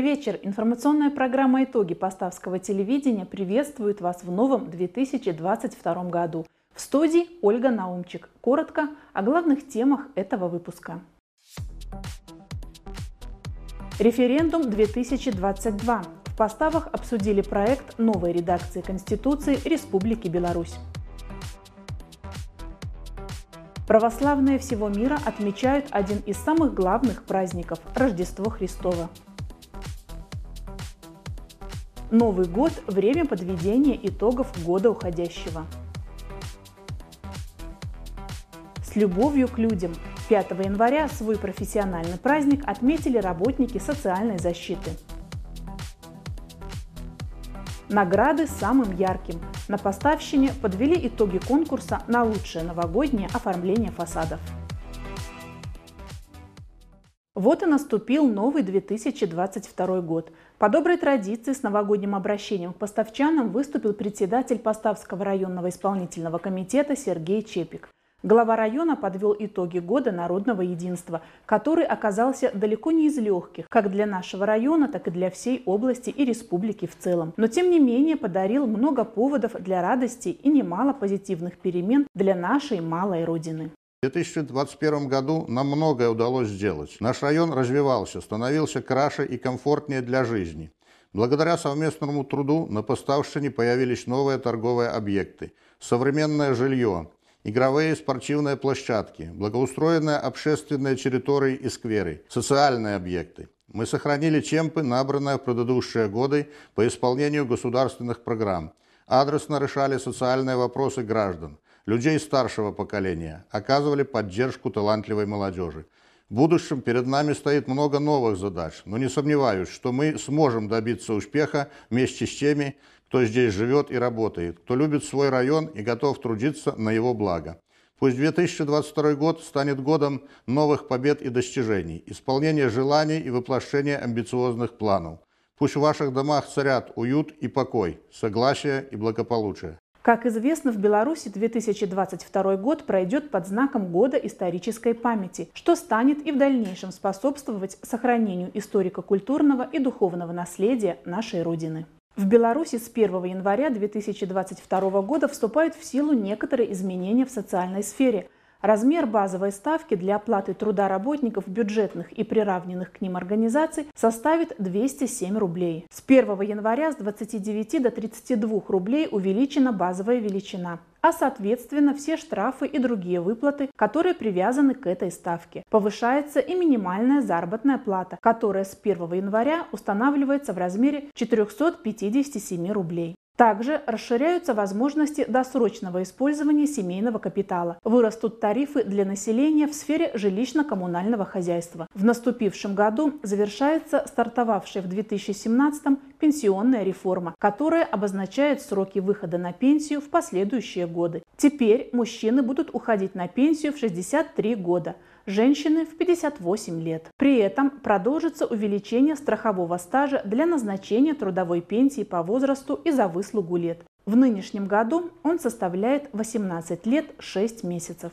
Добрый вечер! Информационная программа «Итоги Поставского телевидения» приветствует вас в новом 2022 году. В студии Ольга Наумчик. Коротко о главных темах этого выпуска. Референдум 2022. В поставах обсудили проект новой редакции Конституции Республики Беларусь. Православные всего мира отмечают один из самых главных праздников – Рождество Христово. Новый год – время подведения итогов года уходящего. С любовью к людям 5 января свой профессиональный праздник отметили работники социальной защиты. Награды самым ярким. На поставщине подвели итоги конкурса на лучшее новогоднее оформление фасадов. Вот и наступил новый 2022 год. По доброй традиции с новогодним обращением к поставчанам выступил председатель Поставского районного исполнительного комитета Сергей Чепик. Глава района подвел итоги года народного единства, который оказался далеко не из легких, как для нашего района, так и для всей области и республики в целом. Но тем не менее подарил много поводов для радости и немало позитивных перемен для нашей малой родины. В 2021 году нам многое удалось сделать. Наш район развивался, становился краше и комфортнее для жизни. Благодаря совместному труду на поставщине появились новые торговые объекты, современное жилье, игровые и спортивные площадки, благоустроенные общественные территории и скверы, социальные объекты. Мы сохранили темпы, набранные в предыдущие годы по исполнению государственных программ, адресно решали социальные вопросы граждан – людей старшего поколения, оказывали поддержку талантливой молодежи. В будущем перед нами стоит много новых задач, но не сомневаюсь, что мы сможем добиться успеха вместе с теми, кто здесь живет и работает, кто любит свой район и готов трудиться на его благо. Пусть 2022 год станет годом новых побед и достижений, исполнения желаний и воплощения амбициозных планов. Пусть в ваших домах царят уют и покой, согласие и благополучие. Как известно, в Беларуси 2022 год пройдет под знаком Года исторической памяти, что станет и в дальнейшем способствовать сохранению историко-культурного и духовного наследия нашей Родины. В Беларуси с 1 января 2022 года вступают в силу некоторые изменения в социальной сфере – Размер базовой ставки для оплаты труда работников бюджетных и приравненных к ним организаций составит 207 рублей. С 1 января с 29 до 32 рублей увеличена базовая величина а соответственно все штрафы и другие выплаты, которые привязаны к этой ставке. Повышается и минимальная заработная плата, которая с 1 января устанавливается в размере 457 рублей. Также расширяются возможности досрочного использования семейного капитала. Вырастут тарифы для населения в сфере жилищно-коммунального хозяйства. В наступившем году завершается стартовавшая в 2017 пенсионная реформа, которая обозначает сроки выхода на пенсию в последующие годы. Теперь мужчины будут уходить на пенсию в 63 года – женщины в 58 лет. При этом продолжится увеличение страхового стажа для назначения трудовой пенсии по возрасту и за выслугу лет. В нынешнем году он составляет 18 лет 6 месяцев.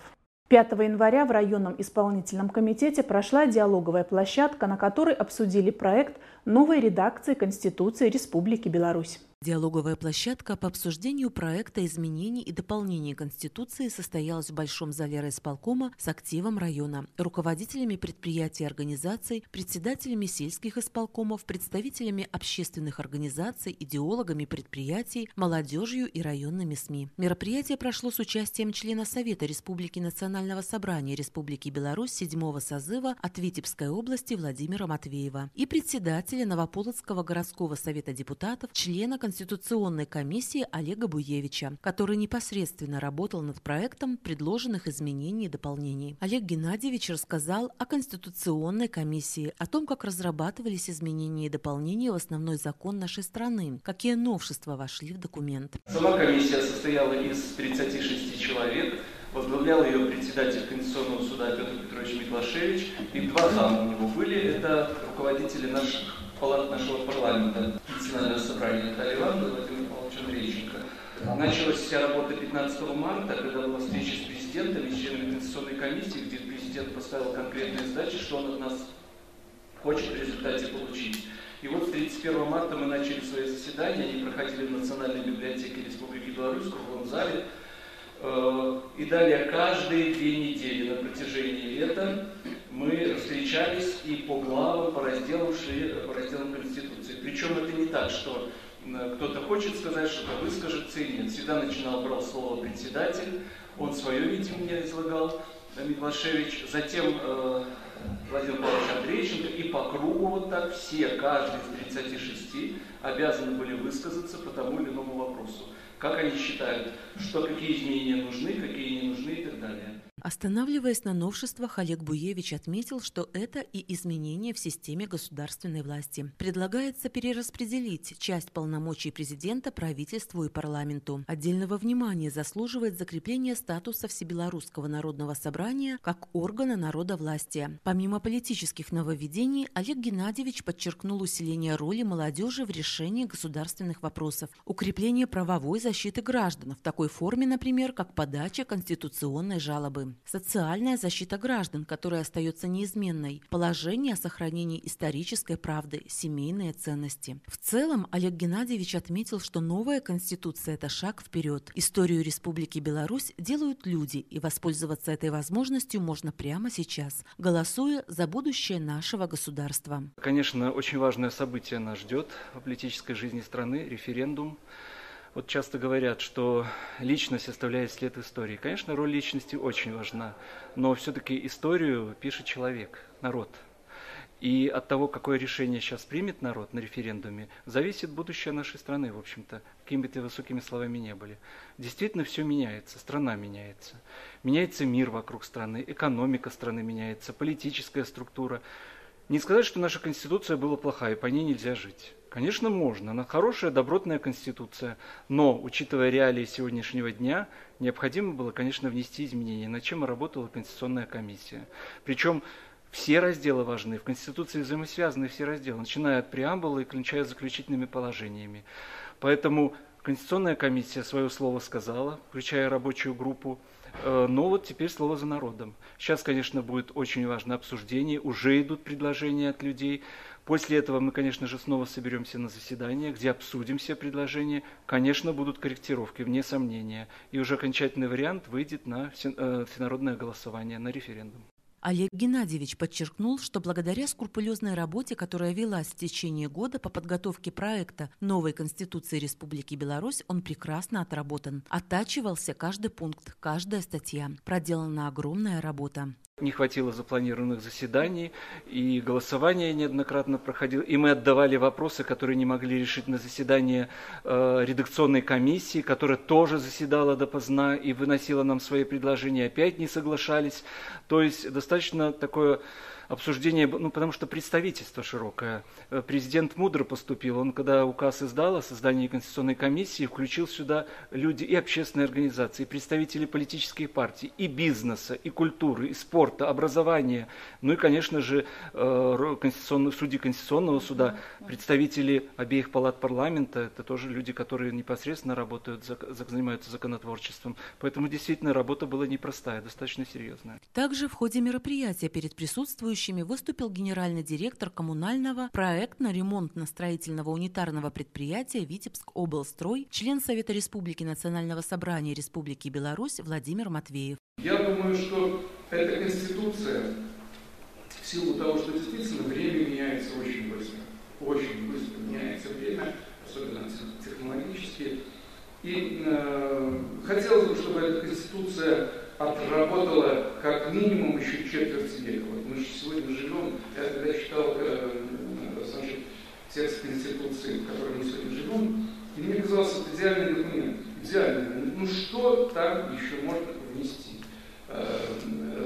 5 января в районном исполнительном комитете прошла диалоговая площадка, на которой обсудили проект новой редакции Конституции Республики Беларусь. Диалоговая площадка по обсуждению проекта изменений и дополнений Конституции состоялась в Большом зале райисполкома с активом района, руководителями предприятий и организаций, председателями сельских исполкомов, представителями общественных организаций, идеологами предприятий, молодежью и районными СМИ. Мероприятие прошло с участием члена Совета Республики Национального собрания Республики Беларусь седьмого созыва от Витебской области Владимира Матвеева и председателя Новополоцкого городского совета депутатов, члена Конституционной комиссии Олега Буевича, который непосредственно работал над проектом предложенных изменений и дополнений. Олег Геннадьевич рассказал о Конституционной комиссии, о том, как разрабатывались изменения и дополнения в основной закон нашей страны, какие новшества вошли в документ. Сама комиссия состояла из 36 человек, возглавлял ее председатель Конституционного суда Петр Петрович Миклашевич, и два зама у него были, это руководители наших палат нашего парламента, национального собрания Наталья Ивановна Владимир Павлович Андрейченко. Началась вся работа 15 марта, когда была встреча с президентом и членами Конституционной комиссии, где президент поставил конкретные задачи, что он от нас хочет в результате получить. И вот 31 марта мы начали свои заседания, они проходили в Национальной библиотеке Республики Беларусь в круглом зале. Э, и далее каждые две недели на протяжении лета мы встречались и по главам, по разделам шли, по разделам Конституции. Причем это не так, что э, кто-то хочет сказать, что-то выскажется и нет. Всегда начинал брал слово председатель, он свое видение излагал, Миклашевич, затем э, Владимир Павлович Андрейченко, и по кругу вот так все, каждый из 36 обязаны были высказаться по тому или иному вопросу. Как они считают, что какие изменения нужны, какие не нужны и так далее. Останавливаясь на новшествах, Олег Буевич отметил, что это и изменения в системе государственной власти. Предлагается перераспределить часть полномочий президента правительству и парламенту. Отдельного внимания заслуживает закрепление статуса Всебелорусского народного собрания как органа народа власти. Помимо политических нововведений, Олег Геннадьевич подчеркнул усиление роли молодежи в решении государственных вопросов, укрепление правовой защиты граждан в такой форме, например, как подача конституционной жалобы. Социальная защита граждан, которая остается неизменной. Положение о сохранении исторической правды, семейные ценности. В целом, Олег Геннадьевич отметил, что новая Конституция – это шаг вперед. Историю Республики Беларусь делают люди, и воспользоваться этой возможностью можно прямо сейчас, голосуя за будущее нашего государства. Конечно, очень важное событие нас ждет в политической жизни страны – референдум. Вот часто говорят, что личность оставляет след истории. Конечно, роль личности очень важна, но все-таки историю пишет человек, народ. И от того, какое решение сейчас примет народ на референдуме, зависит будущее нашей страны, в общем-то, какими бы ты высокими словами не были. Действительно, все меняется, страна меняется. Меняется мир вокруг страны, экономика страны меняется, политическая структура. Не сказать, что наша конституция была плохая, по ней нельзя жить. Конечно, можно. Она хорошая, добротная конституция. Но, учитывая реалии сегодняшнего дня, необходимо было, конечно, внести изменения, над чем работала Конституционная комиссия. Причем все разделы важны. В Конституции взаимосвязаны все разделы, начиная от преамбулы и кончая заключительными положениями. Поэтому Конституционная комиссия свое слово сказала, включая рабочую группу. Э, но вот теперь слово за народом. Сейчас, конечно, будет очень важное обсуждение, уже идут предложения от людей. После этого мы, конечно же, снова соберемся на заседание, где обсудим все предложения. Конечно, будут корректировки, вне сомнения. И уже окончательный вариант выйдет на э, всенародное голосование, на референдум. Олег Геннадьевич подчеркнул, что благодаря скрупулезной работе, которая велась в течение года по подготовке проекта новой Конституции Республики Беларусь, он прекрасно отработан. Оттачивался каждый пункт, каждая статья. Проделана огромная работа. Не хватило запланированных заседаний, и голосование неоднократно проходило, и мы отдавали вопросы, которые не могли решить на заседании э, редакционной комиссии, которая тоже заседала допоздна и выносила нам свои предложения, опять не соглашались. То есть достаточно такое обсуждение, ну, потому что представительство широкое. Э, президент мудро поступил. Он, когда указ издал о создании Конституционной комиссии, включил сюда люди и общественные организации, и представители политических партий, и бизнеса, и культуры, и спорта, образования. Ну и, конечно же, э, конституционных, судьи Конституционного суда, представители обеих палат парламента. Это тоже люди, которые непосредственно работают, занимаются законотворчеством. Поэтому действительно работа была непростая, достаточно серьезная. Также в ходе мероприятия перед присутствующими присутствующими выступил генеральный директор коммунального проектно-ремонтно-строительного унитарного предприятия «Витебск облстрой», член Совета Республики Национального собрания Республики Беларусь Владимир Матвеев. Я думаю, что эта конституция, в силу того, что действительно время меняется очень быстро, очень быстро меняется время, особенно технологически, и э, хотелось бы, чтобы эта конституция отработала как минимум еще четверть века. Вот мы сегодня живем, я когда читал э, значит, текст Конституции, в котором мы сегодня живем, и мне казалось, это идеальный документ. Идеальный. Ну что там еще можно внести? Э,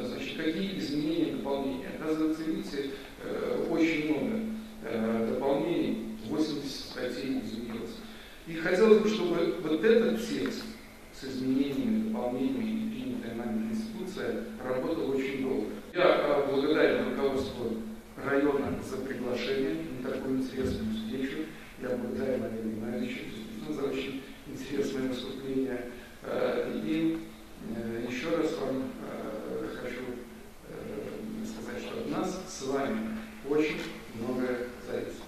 значит, какие изменения, дополнения? Оказывается, видите, э, очень много э, дополнений, 80 статей изменилось. И хотелось бы, чтобы вот этот текст с изменениями, дополнениями принятая нами Конституция работала очень долго. Я а, благодарен руководству района за приглашение на такую интересную встречу. Я благодарен Олегу Геннадьевичу за очень интересное выступление. А, и э, еще раз вам э, хочу э, сказать, что от нас с вами очень многое зависит.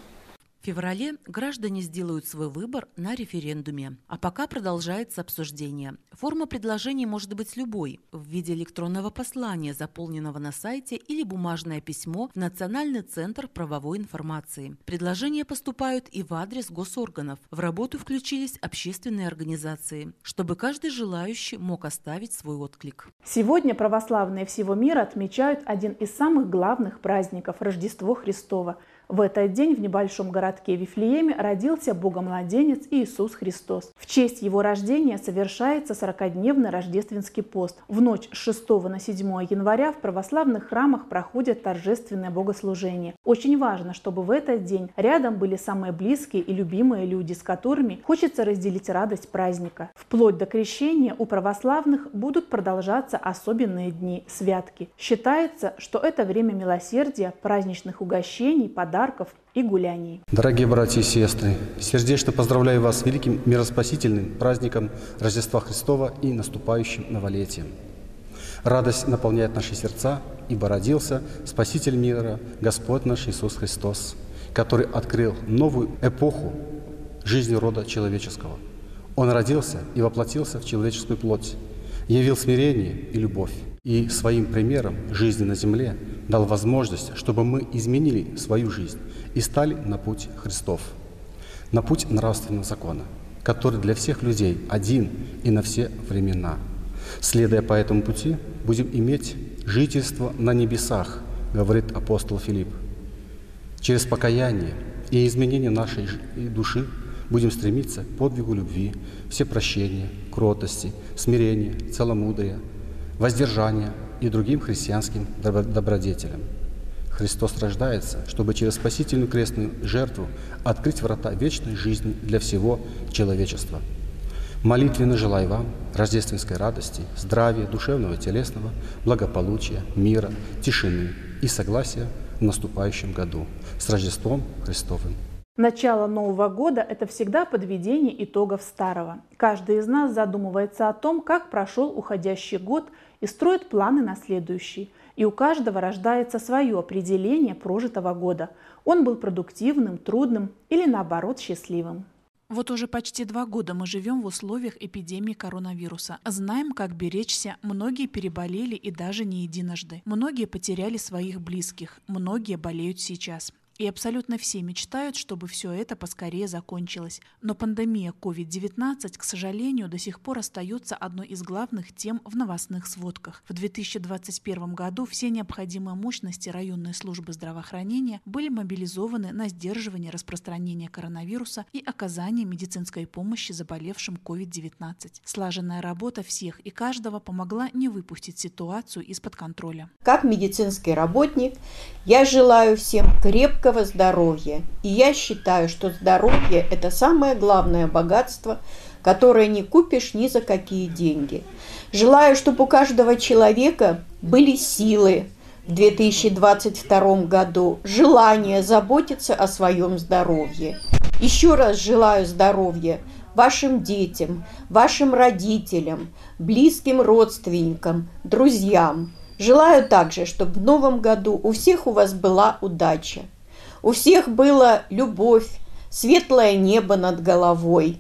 феврале граждане сделают свой выбор на референдуме. А пока продолжается обсуждение. Форма предложений может быть любой – в виде электронного послания, заполненного на сайте, или бумажное письмо в Национальный центр правовой информации. Предложения поступают и в адрес госорганов. В работу включились общественные организации, чтобы каждый желающий мог оставить свой отклик. Сегодня православные всего мира отмечают один из самых главных праздников – Рождество Христово – в этот день в небольшом городке Вифлееме родился Богомладенец Иисус Христос. В честь его рождения совершается 40-дневный рождественский пост. В ночь с 6 на 7 января в православных храмах проходят торжественное богослужение. Очень важно, чтобы в этот день рядом были самые близкие и любимые люди, с которыми хочется разделить радость праздника. Вплоть до крещения у православных будут продолжаться особенные дни, святки. Считается, что это время милосердия, праздничных угощений, подарков, подарков и гуляний. Дорогие братья и сестры, сердечно поздравляю вас с великим мироспасительным праздником Рождества Христова и наступающим новолетием. Радость наполняет наши сердца, ибо родился Спаситель мира, Господь наш Иисус Христос, который открыл новую эпоху жизни рода человеческого. Он родился и воплотился в человеческую плоть, явил смирение и любовь и своим примером жизни на земле дал возможность, чтобы мы изменили свою жизнь и стали на путь Христов, на путь нравственного закона, который для всех людей один и на все времена. Следуя по этому пути, будем иметь жительство на небесах, говорит апостол Филипп. Через покаяние и изменение нашей души будем стремиться к подвигу любви, всепрощения, кротости, смирения, целомудрия – воздержания и другим христианским добродетелям. Христос рождается, чтобы через спасительную крестную жертву открыть врата вечной жизни для всего человечества. Молитвенно желаю вам рождественской радости, здравия, душевного и телесного, благополучия, мира, тишины и согласия в наступающем году. С Рождеством Христовым! Начало Нового года – это всегда подведение итогов старого. Каждый из нас задумывается о том, как прошел уходящий год и строит планы на следующий. И у каждого рождается свое определение прожитого года. Он был продуктивным, трудным или наоборот счастливым. Вот уже почти два года мы живем в условиях эпидемии коронавируса. Знаем, как беречься, многие переболели и даже не единожды. Многие потеряли своих близких, многие болеют сейчас. И абсолютно все мечтают, чтобы все это поскорее закончилось. Но пандемия COVID-19, к сожалению, до сих пор остается одной из главных тем в новостных сводках. В 2021 году все необходимые мощности районной службы здравоохранения были мобилизованы на сдерживание распространения коронавируса и оказание медицинской помощи заболевшим COVID-19. Слаженная работа всех и каждого помогла не выпустить ситуацию из-под контроля. Как медицинский работник, я желаю всем крепко крепкого здоровья. И я считаю, что здоровье – это самое главное богатство, которое не купишь ни за какие деньги. Желаю, чтобы у каждого человека были силы в 2022 году, желание заботиться о своем здоровье. Еще раз желаю здоровья вашим детям, вашим родителям, близким родственникам, друзьям. Желаю также, чтобы в новом году у всех у вас была удача. У всех была любовь, светлое небо над головой,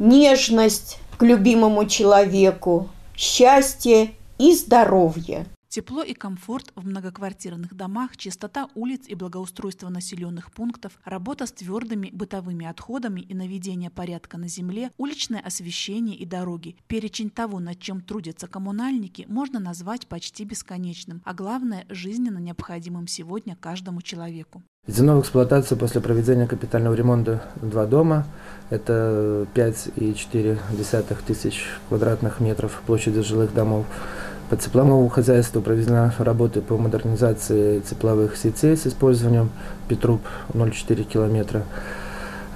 нежность к любимому человеку, счастье и здоровье. Тепло и комфорт в многоквартирных домах, чистота улиц и благоустройство населенных пунктов, работа с твердыми бытовыми отходами и наведение порядка на земле, уличное освещение и дороги. Перечень того, над чем трудятся коммунальники, можно назвать почти бесконечным, а главное – жизненно необходимым сегодня каждому человеку. Введено в эксплуатацию после проведения капитального ремонта два дома. Это 5,4 тысяч квадратных метров площади жилых домов. По тепловому хозяйству проведена работы по модернизации тепловых сетей с использованием Петруб 0,4 километра.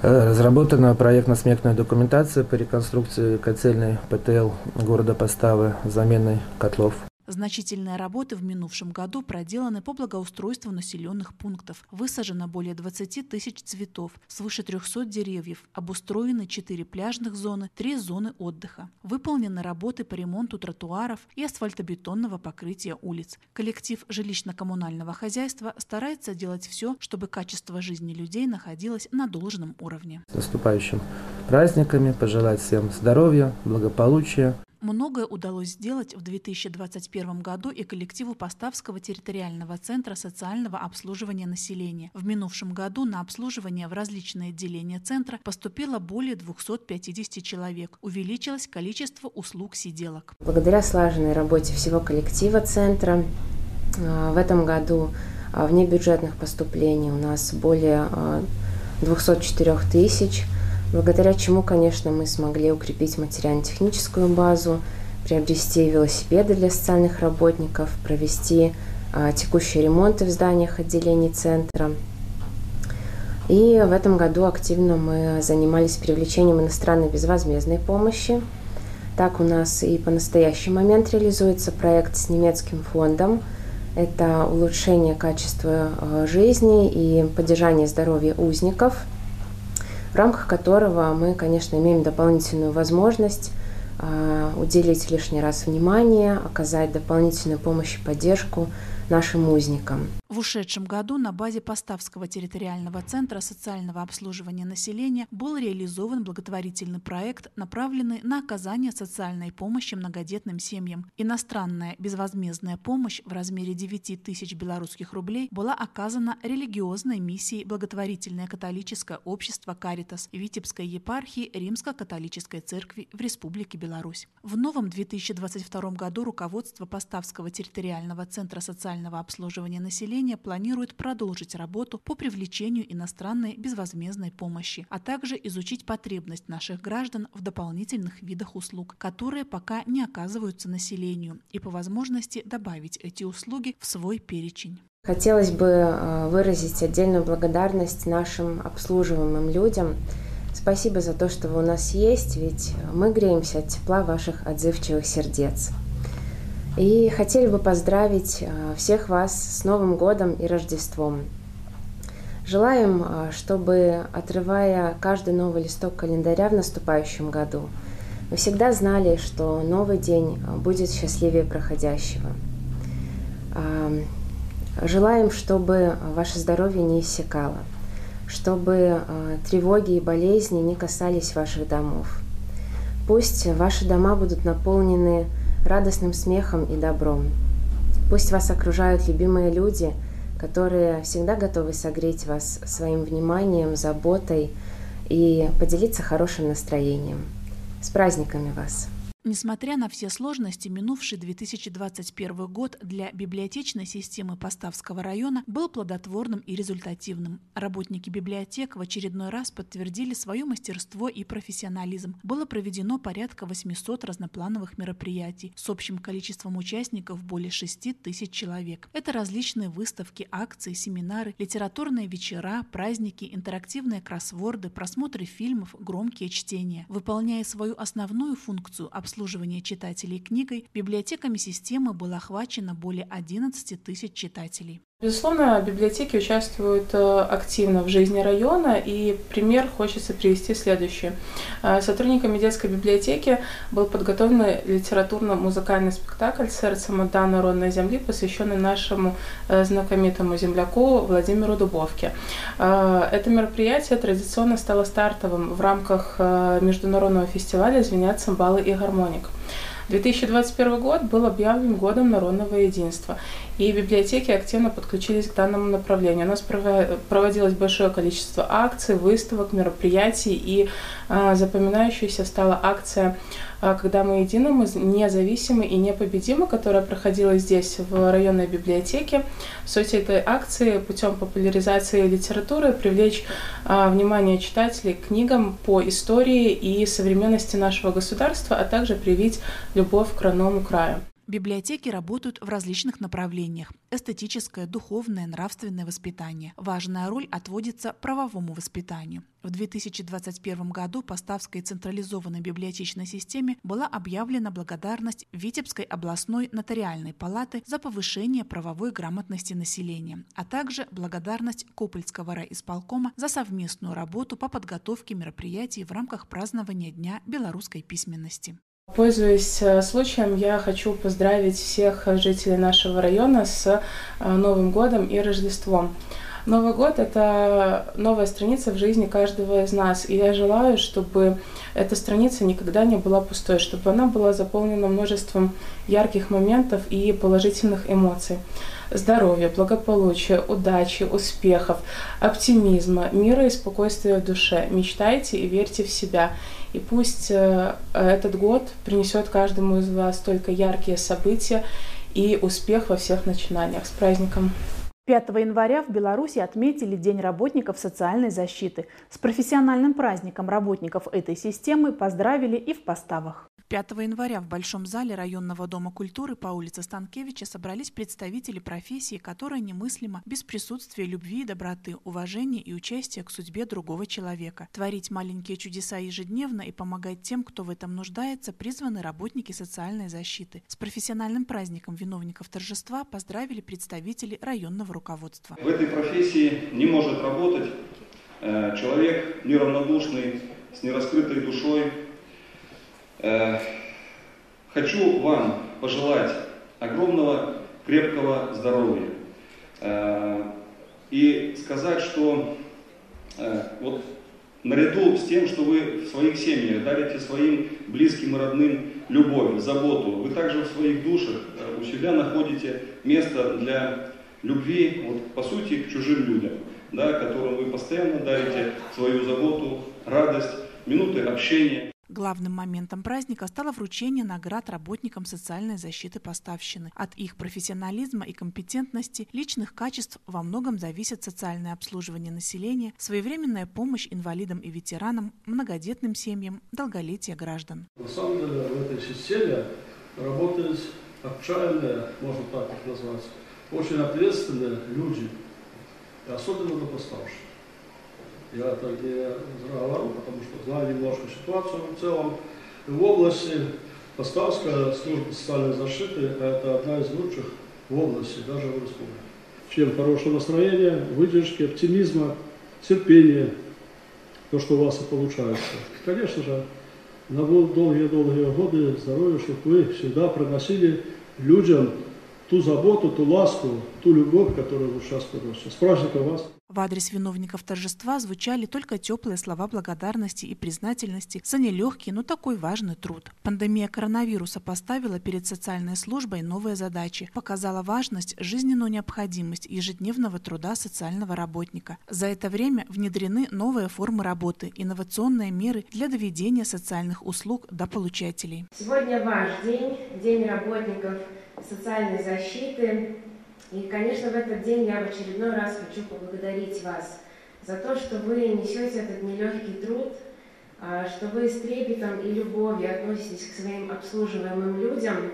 Э, разработана проектно-сметная документация по реконструкции котельной ПТЛ города Поставы, заменой котлов. Значительные работы в минувшем году проделаны по благоустройству населенных пунктов. Высажено более 20 тысяч цветов, свыше 300 деревьев, обустроены 4 пляжных зоны, 3 зоны отдыха. Выполнены работы по ремонту тротуаров и асфальтобетонного покрытия улиц. Коллектив жилищно-коммунального хозяйства старается делать все, чтобы качество жизни людей находилось на должном уровне. С наступающим праздниками, пожелать всем здоровья, благополучия. Многое удалось сделать в 2021 году и коллективу Поставского территориального центра социального обслуживания населения. В минувшем году на обслуживание в различные отделения центра поступило более 250 человек. Увеличилось количество услуг сиделок. Благодаря слаженной работе всего коллектива центра а, в этом году а, внебюджетных поступлений у нас более 204 а, тысяч – благодаря чему, конечно, мы смогли укрепить материально-техническую базу, приобрести велосипеды для социальных работников, провести а, текущие ремонты в зданиях отделений центра. И в этом году активно мы занимались привлечением иностранной безвозмездной помощи. Так у нас и по настоящий момент реализуется проект с немецким фондом. Это улучшение качества а, жизни и поддержание здоровья узников – в рамках которого мы, конечно, имеем дополнительную возможность а, уделить лишний раз внимание, оказать дополнительную помощь и поддержку нашим узникам. В ушедшем году на базе Поставского территориального центра социального обслуживания населения был реализован благотворительный проект, направленный на оказание социальной помощи многодетным семьям. Иностранная безвозмездная помощь в размере 9 тысяч белорусских рублей была оказана религиозной миссией благотворительное католическое общество «Каритас» Витебской епархии Римско-католической церкви в Республике Беларусь. В новом 2022 году руководство Поставского территориального центра социального обслуживания населения планирует продолжить работу по привлечению иностранной безвозмездной помощи, а также изучить потребность наших граждан в дополнительных видах услуг, которые пока не оказываются населению, и по возможности добавить эти услуги в свой перечень. Хотелось бы э, выразить отдельную благодарность нашим обслуживаемым людям. Спасибо за то, что вы у нас есть, ведь мы греемся от тепла ваших отзывчивых сердец. И хотели бы поздравить э, всех вас с Новым годом и Рождеством. Желаем, э, чтобы, отрывая каждый новый листок календаря в наступающем году, вы всегда знали, что новый день э, будет счастливее проходящего. Желаем, чтобы ваше здоровье не иссякало, чтобы тревоги и болезни не касались ваших домов. Пусть ваши дома будут наполнены радостным смехом и добром. Пусть вас окружают любимые люди, которые всегда готовы согреть вас своим вниманием, заботой и поделиться хорошим настроением. С праздниками вас! Несмотря на все сложности, минувший 2021 год для библиотечной системы Поставского района был плодотворным и результативным. Работники библиотек в очередной раз подтвердили свое мастерство и профессионализм. Было проведено порядка 800 разноплановых мероприятий с общим количеством участников более 6 тысяч человек. Это различные выставки, акции, семинары, литературные вечера, праздники, интерактивные кроссворды, просмотры фильмов, громкие чтения. Выполняя свою основную функцию обслуживания читателей книгой библиотеками системы было охвачено более 11 тысяч читателей. Безусловно, библиотеки участвуют э, активно в жизни района, и пример хочется привести следующий. Э, сотрудниками детской библиотеки был подготовлен литературно-музыкальный спектакль «Сердце мода народной земли», посвященный нашему э, знакомитому земляку Владимиру Дубовке. Это мероприятие традиционно стало стартовым в рамках международного фестиваля «Звенят цимбалы и гармоник». 2021 год был объявлен годом народного единства, и библиотеки активно подключились к данному направлению. У нас проводилось большое количество акций, выставок, мероприятий, и а, запоминающейся стала акция «Когда мы едины, мы независимы и непобедимы», которая проходила здесь, в районной библиотеке. Суть этой акции путем популяризации литературы привлечь а, внимание читателей к книгам по истории и современности нашего государства, а также привить любовь к родному краю. Библиотеки работают в различных направлениях – эстетическое, духовное, нравственное воспитание. Важная роль отводится правовому воспитанию. В 2021 году по Ставской централизованной библиотечной системе была объявлена благодарность Витебской областной нотариальной палаты за повышение правовой грамотности населения, а также благодарность Копольского райисполкома за совместную работу по подготовке мероприятий в рамках празднования Дня белорусской письменности. Пользуясь э, случаем, я хочу поздравить всех жителей нашего района с э, Новым годом и Рождеством. Новый год – это новая страница в жизни каждого из нас, и я желаю, чтобы эта страница никогда не была пустой, чтобы она была заполнена множеством ярких моментов и положительных эмоций. Здоровья, благополучия, удачи, успехов, оптимизма, мира и спокойствия в душе. Мечтайте и верьте в себя. И пусть э, этот год принесет каждому из вас только яркие события и успех во всех начинаниях. С праздником! 5 января в Беларуси отметили День работников социальной защиты. С профессиональным праздником работников этой системы поздравили и в поставах. 5 января в Большом зале районного дома культуры по улице Станкевича собрались представители профессии, которая немыслима без присутствия любви и доброты, уважения и участия к судьбе другого человека. Творить маленькие чудеса ежедневно и помогать тем, кто в этом нуждается, призваны работники социальной защиты. С профессиональным праздником виновников торжества поздравили представители районного руководства. В этой профессии не может работать э, человек неравнодушный, с нераскрытой душой, хочу вам пожелать огромного крепкого здоровья э, и сказать, что э, вот наряду с тем, что вы в своих семьях дарите своим близким и родным любовь, заботу, вы также в своих душах у себя находите место для любви, вот, по сути, к чужим людям, да, которым вы постоянно дарите свою заботу, радость, минуты общения. Главным моментом праздника стало вручение наград работникам социальной защиты поставщины. От их профессионализма и компетентности, личных качеств во многом зависит социальное обслуживание населения, своевременная помощь инвалидам и ветеранам, многодетным семьям, долголетие граждан. На самом деле в этой системе работают отчаянные, можно так их назвать, очень ответственные люди, особенно на поставщик. Я так не зря потому что знаю немножко ситуацию в целом. В области Поставская служба социальной защиты – это одна из лучших в области, даже в республике. Чем хорошего настроения, выдержки, оптимизма, терпения, то, что у вас и получается. Конечно же, на долгие-долгие годы здоровья, чтобы вы всегда приносили людям ту заботу, ту ласку, ту любовь, которую вы сейчас приносите. С праздником вас! В адрес виновников торжества звучали только теплые слова благодарности и признательности за нелегкий, но такой важный труд. Пандемия коронавируса поставила перед социальной службой новые задачи, показала важность, жизненную необходимость ежедневного труда социального работника. За это время внедрены новые формы работы, инновационные меры для доведения социальных услуг до получателей. Сегодня ваш день, день работников социальной защиты. И, конечно, в этот день я в очередной раз хочу поблагодарить вас за то, что вы несете этот нелегкий труд, а, что вы с трепетом и любовью относитесь к своим обслуживаемым людям.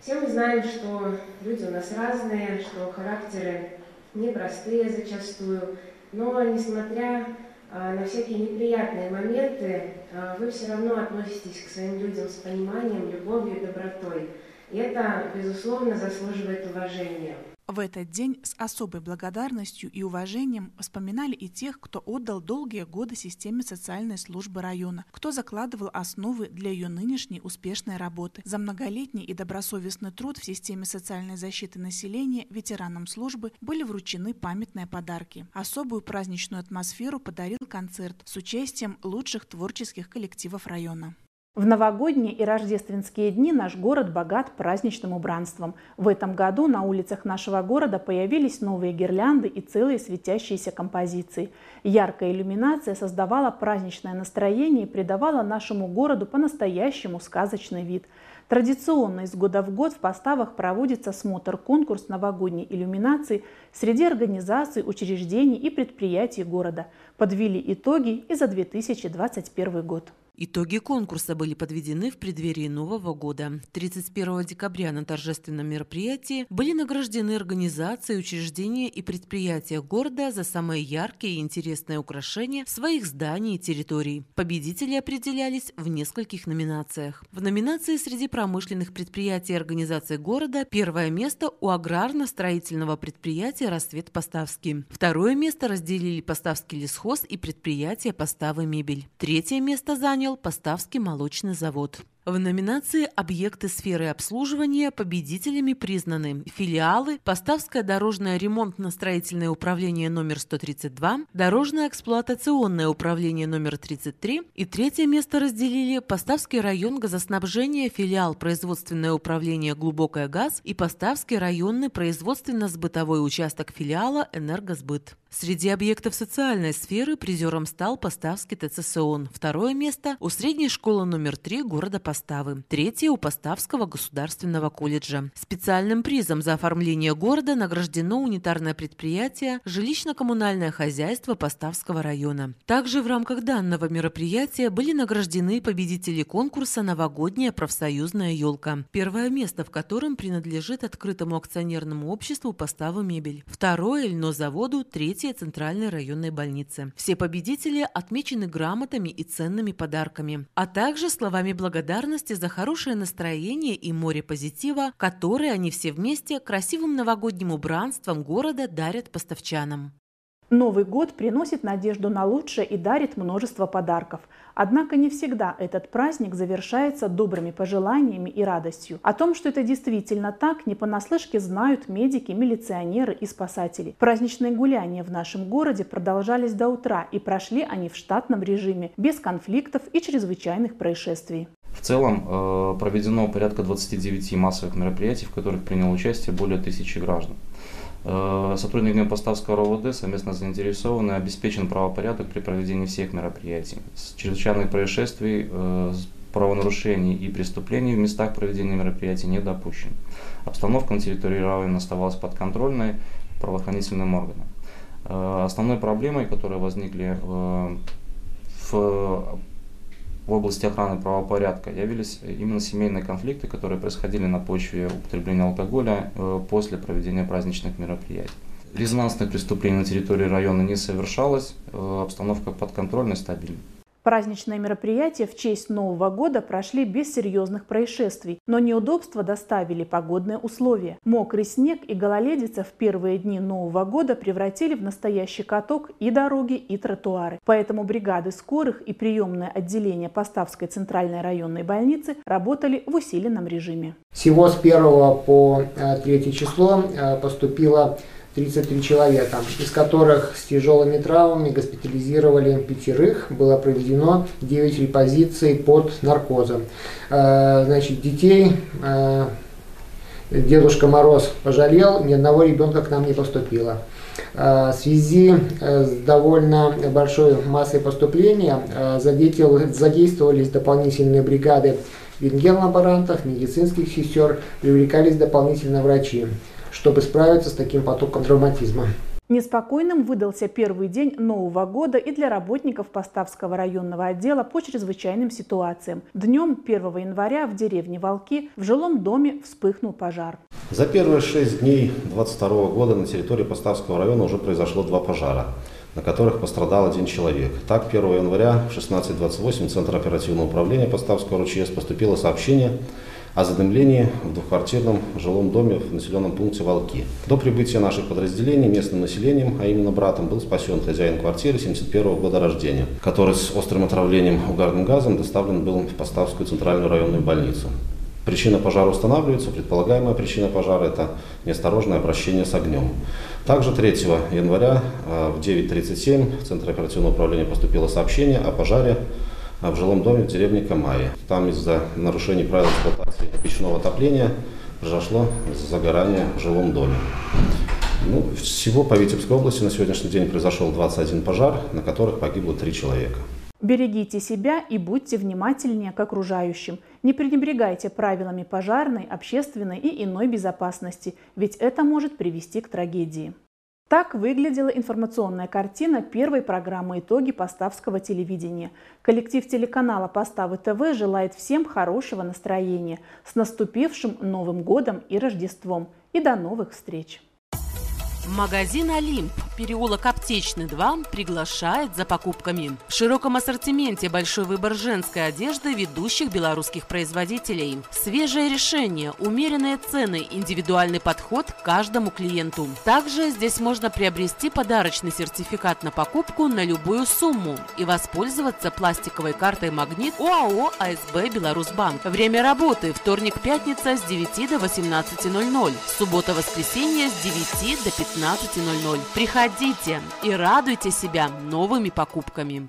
Все мы знаем, что люди у нас разные, что характеры непростые зачастую, но несмотря а, на всякие неприятные моменты, а, вы все равно относитесь к своим людям с пониманием, любовью и добротой. И это, безусловно, заслуживает уважения. В этот день с особой благодарностью и уважением вспоминали и тех, кто отдал долгие годы системе социальной службы района, кто закладывал основы для ее нынешней успешной работы. За многолетний и добросовестный труд в системе социальной защиты населения ветеранам службы были вручены памятные подарки. Особую праздничную атмосферу подарил концерт с участием лучших творческих коллективов района. В новогодние и рождественские дни наш город богат праздничным убранством. В этом году на улицах нашего города появились новые гирлянды и целые светящиеся композиции. Яркая иллюминация создавала праздничное настроение и придавала нашему городу по-настоящему сказочный вид. Традиционно из года в год в поставах проводится смотр-конкурс новогодней иллюминации среди организаций, учреждений и предприятий города. Подвели итоги и за 2021 год. Итоги конкурса были подведены в преддверии Нового года. 31 декабря на торжественном мероприятии были награждены организации, учреждения и предприятия города за самые яркие и интересные украшения своих зданий и территорий. Победители определялись в нескольких номинациях. В номинации среди промышленных предприятий и организаций города первое место у аграрно-строительного предприятия «Рассвет Поставский». Второе место разделили Поставский лесхоз и предприятие «Поставы мебель». Третье место занял Поставский молочный завод. В номинации «Объекты сферы обслуживания» победителями признаны филиалы Поставское дорожное ремонтно-строительное управление номер 132, Дорожное эксплуатационное управление номер 33 и третье место разделили Поставский район газоснабжения, филиал производственное управление «Глубокое газ» и Поставский районный производственно-сбытовой участок филиала «Энергосбыт». Среди объектов социальной сферы призером стал Поставский ТЦСОН. Второе место у средней школы номер 3 города Поставы. Третье у Поставского государственного колледжа. Специальным призом за оформление города награждено унитарное предприятие «Жилищно-коммунальное хозяйство Поставского района». Также в рамках данного мероприятия были награждены победители конкурса «Новогодняя профсоюзная елка», первое место в котором принадлежит открытому акционерному обществу «Поставы мебель», второе – льнозаводу, третье Центральной районной больницы. Все победители отмечены грамотами и ценными подарками, а также словами благодарности за хорошее настроение и море позитива, которые они все вместе красивым новогодним убранством города дарят поставчанам. Новый год приносит надежду на лучшее и дарит множество подарков. Однако не всегда этот праздник завершается добрыми пожеланиями и радостью. О том, что это действительно так, не понаслышке знают медики, милиционеры и спасатели. Праздничные гуляния в нашем городе продолжались до утра и прошли они в штатном режиме, без конфликтов и чрезвычайных происшествий. В целом э, проведено порядка 29 массовых мероприятий, в которых приняло участие более тысячи граждан. Э, сотрудниками Поставского РОВД совместно заинтересованы обеспечен правопорядок при проведении всех мероприятий. С чрезвычайных происшествий, э, правонарушений и преступлений в местах проведения мероприятий не допущен. Обстановка на территории района оставалась подконтрольной правоохранительным органам. Основной проблемой, которая возникли области охраны правопорядка явились именно семейные конфликты, которые происходили на почве употребления алкоголя э, после проведения праздничных мероприятий. Резонансных преступлений на территории района не совершалось, э, обстановка подконтрольной, стабильной. Праздничные мероприятия в честь Нового года прошли без серьезных происшествий, но неудобства доставили погодные условия. Мокрый снег и гололедица в первые дни Нового года превратили в настоящий каток и дороги, и тротуары. Поэтому бригады скорых и приемное отделение Поставской центральной районной больницы работали в усиленном режиме. Всего с 1 по 3 э, число э, поступило 33 человека, из которых с тяжелыми травмами госпитализировали пятерых. Было проведено 9 репозиций под наркозом. Э, значит, детей э, Дедушка Мороз пожалел, ни одного ребенка к нам не поступило. Э, в связи с довольно большой массой поступления задействовались дополнительные бригады рентген-лаборантов, медицинских сестер, привлекались дополнительно врачи чтобы справиться с таким потоком травматизма. Неспокойным выдался первый день Нового года и для работников Поставского районного отдела по чрезвычайным ситуациям. Днем 1 января в деревне Волки в жилом доме вспыхнул пожар. За первые шесть дней 2022 года на территории Поставского района уже произошло два пожара, на которых пострадал один человек. Так, 1 января в 16.28 в Центр оперативного управления Поставского РУЧС поступило сообщение о задымлении в двухквартирном жилом доме в населенном пункте Волки. До прибытия наших подразделений местным населением, а именно братом, был спасен хозяин квартиры 71 года рождения, который с острым отравлением угарным газом доставлен был в Поставскую центральную районную больницу. Причина пожара устанавливается. Предполагаемая причина пожара – это неосторожное обращение с огнем. Также 3 января э, в 9.37 в Центр оперативного управления поступило сообщение о пожаре в жилом доме в деревне Камаи. Там из-за нарушений правил эксплуатации печного отопления произошло загорание в жилом доме. Ну, всего по Витебской области на сегодняшний день произошел 21 пожар, на которых погибло 3 человека. Берегите себя и будьте внимательнее к окружающим. Не пренебрегайте правилами пожарной, общественной и иной безопасности, ведь это может привести к трагедии. Так выглядела информационная картина первой программы «Итоги Поставского телевидения». Коллектив телеканала Поставы ТВ желает всем хорошего настроения с наступившим Новым годом и Рождеством. И до новых встреч! Магазин «Олимп», переулок Аптечный 2, приглашает за покупками. В широком ассортименте большой выбор женской одежды ведущих белорусских производителей. Свежее решение, умеренные цены, индивидуальный подход к каждому клиенту. Также здесь можно приобрести подарочный сертификат на покупку на любую сумму и воспользоваться пластиковой картой «Магнит» ОАО «АСБ Беларусьбанк». Время работы – вторник-пятница с 9 до 18.00, суббота-воскресенье с 9 до 15 15.00. Приходите и радуйте себя новыми покупками.